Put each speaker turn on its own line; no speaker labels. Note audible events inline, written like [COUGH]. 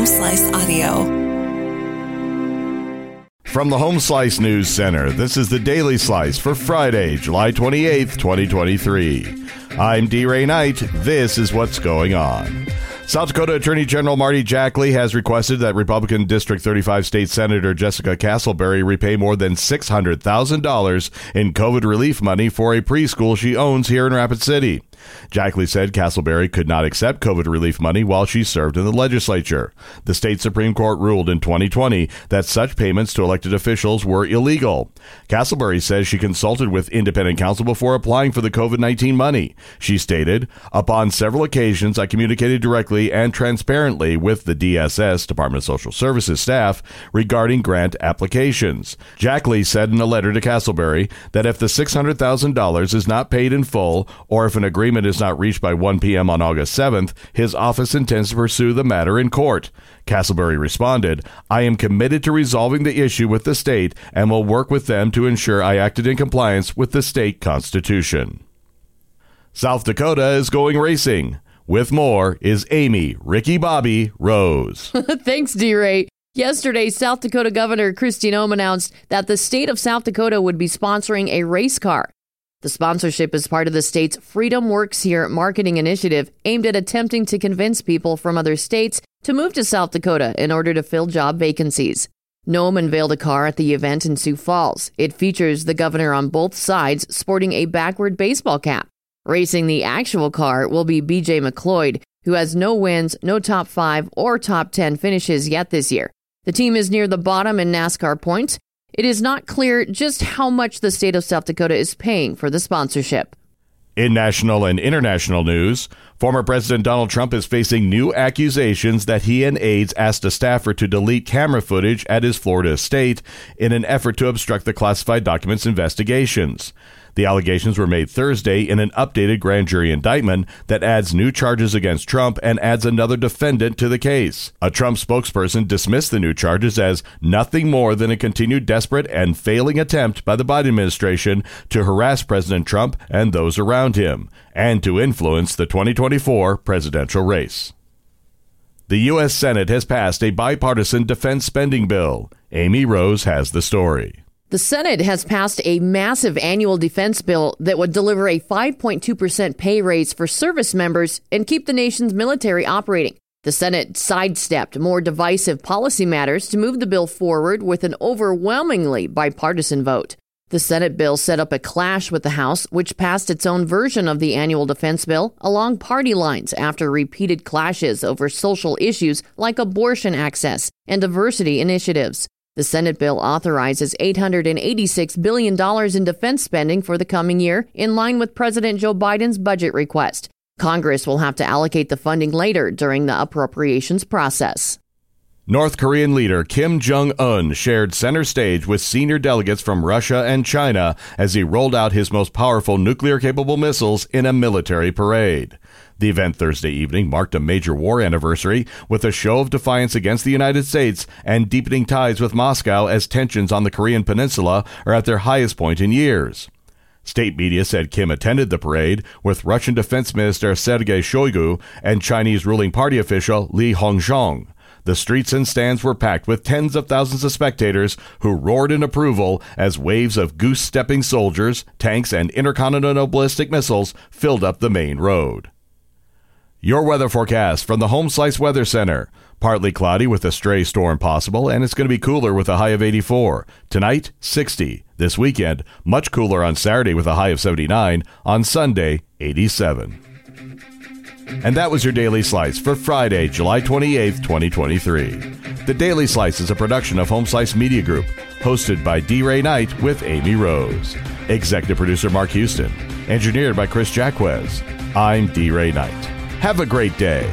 Home Slice Audio.
From the Home Slice News Center, this is the Daily Slice for Friday, July 28th, 2023. I'm D. Ray Knight. This is what's going on. South Dakota Attorney General Marty Jackley has requested that Republican District 35 State Senator Jessica Castleberry repay more than $600,000 in COVID relief money for a preschool she owns here in Rapid City. Jackley said Castleberry could not accept COVID relief money while she served in the legislature. The state Supreme Court ruled in 2020 that such payments to elected officials were illegal. Castleberry says she consulted with independent counsel before applying for the COVID 19 money. She stated, Upon several occasions, I communicated directly and transparently with the DSS, Department of Social Services staff, regarding grant applications. Jackley said in a letter to Castleberry that if the $600,000 is not paid in full or if an agreement is not reached by 1 p.m. on August 7th, his office intends to pursue the matter in court. Castleberry responded, I am committed to resolving the issue with the state and will work with them to ensure I acted in compliance with the state constitution. South Dakota is going racing. With more is Amy, Ricky Bobby, Rose. [LAUGHS]
Thanks, D Ray. Yesterday, South Dakota Governor Kristi Noem announced that the state of South Dakota would be sponsoring a race car. The sponsorship is part of the state's Freedom Works Here marketing initiative aimed at attempting to convince people from other states to move to South Dakota in order to fill job vacancies. Noem unveiled a car at the event in Sioux Falls. It features the governor on both sides sporting a backward baseball cap. Racing the actual car will be BJ McLeod, who has no wins, no top five, or top 10 finishes yet this year. The team is near the bottom in NASCAR points it is not clear just how much the state of South Dakota is paying for the sponsorship.
In national and international news, former President Donald Trump is facing new accusations that he and aides asked a staffer to delete camera footage at his Florida estate in an effort to obstruct the classified documents investigations. The allegations were made Thursday in an updated grand jury indictment that adds new charges against Trump and adds another defendant to the case. A Trump spokesperson dismissed the new charges as nothing more than a continued desperate and failing attempt by the Biden administration to harass President Trump and those around him, and to influence the 2024 presidential race. The U.S. Senate has passed a bipartisan defense spending bill. Amy Rose has the story.
The Senate has passed a massive annual defense bill that would deliver a 5.2% pay raise for service members and keep the nation's military operating. The Senate sidestepped more divisive policy matters to move the bill forward with an overwhelmingly bipartisan vote. The Senate bill set up a clash with the House, which passed its own version of the annual defense bill along party lines after repeated clashes over social issues like abortion access and diversity initiatives. The Senate bill authorizes $886 billion in defense spending for the coming year, in line with President Joe Biden's budget request. Congress will have to allocate the funding later during the appropriations process.
North Korean leader Kim Jong un shared center stage with senior delegates from Russia and China as he rolled out his most powerful nuclear capable missiles in a military parade. The event Thursday evening marked a major war anniversary with a show of defiance against the United States and deepening ties with Moscow as tensions on the Korean peninsula are at their highest point in years. State media said Kim attended the parade with Russian Defense Minister Sergei Shoigu and Chinese ruling party official Li Hongzhong. The streets and stands were packed with tens of thousands of spectators who roared in approval as waves of goose stepping soldiers, tanks, and intercontinental ballistic missiles filled up the main road. Your weather forecast from the Home Slice Weather Center. Partly cloudy with a stray storm possible, and it's going to be cooler with a high of 84. Tonight, 60. This weekend, much cooler on Saturday with a high of 79. On Sunday, 87. And that was your Daily Slice for Friday, July 28th, 2023. The Daily Slice is a production of Home Slice Media Group, hosted by D. Ray Knight with Amy Rose. Executive producer Mark Houston. Engineered by Chris Jacquez. I'm D. Ray Knight. Have a great day.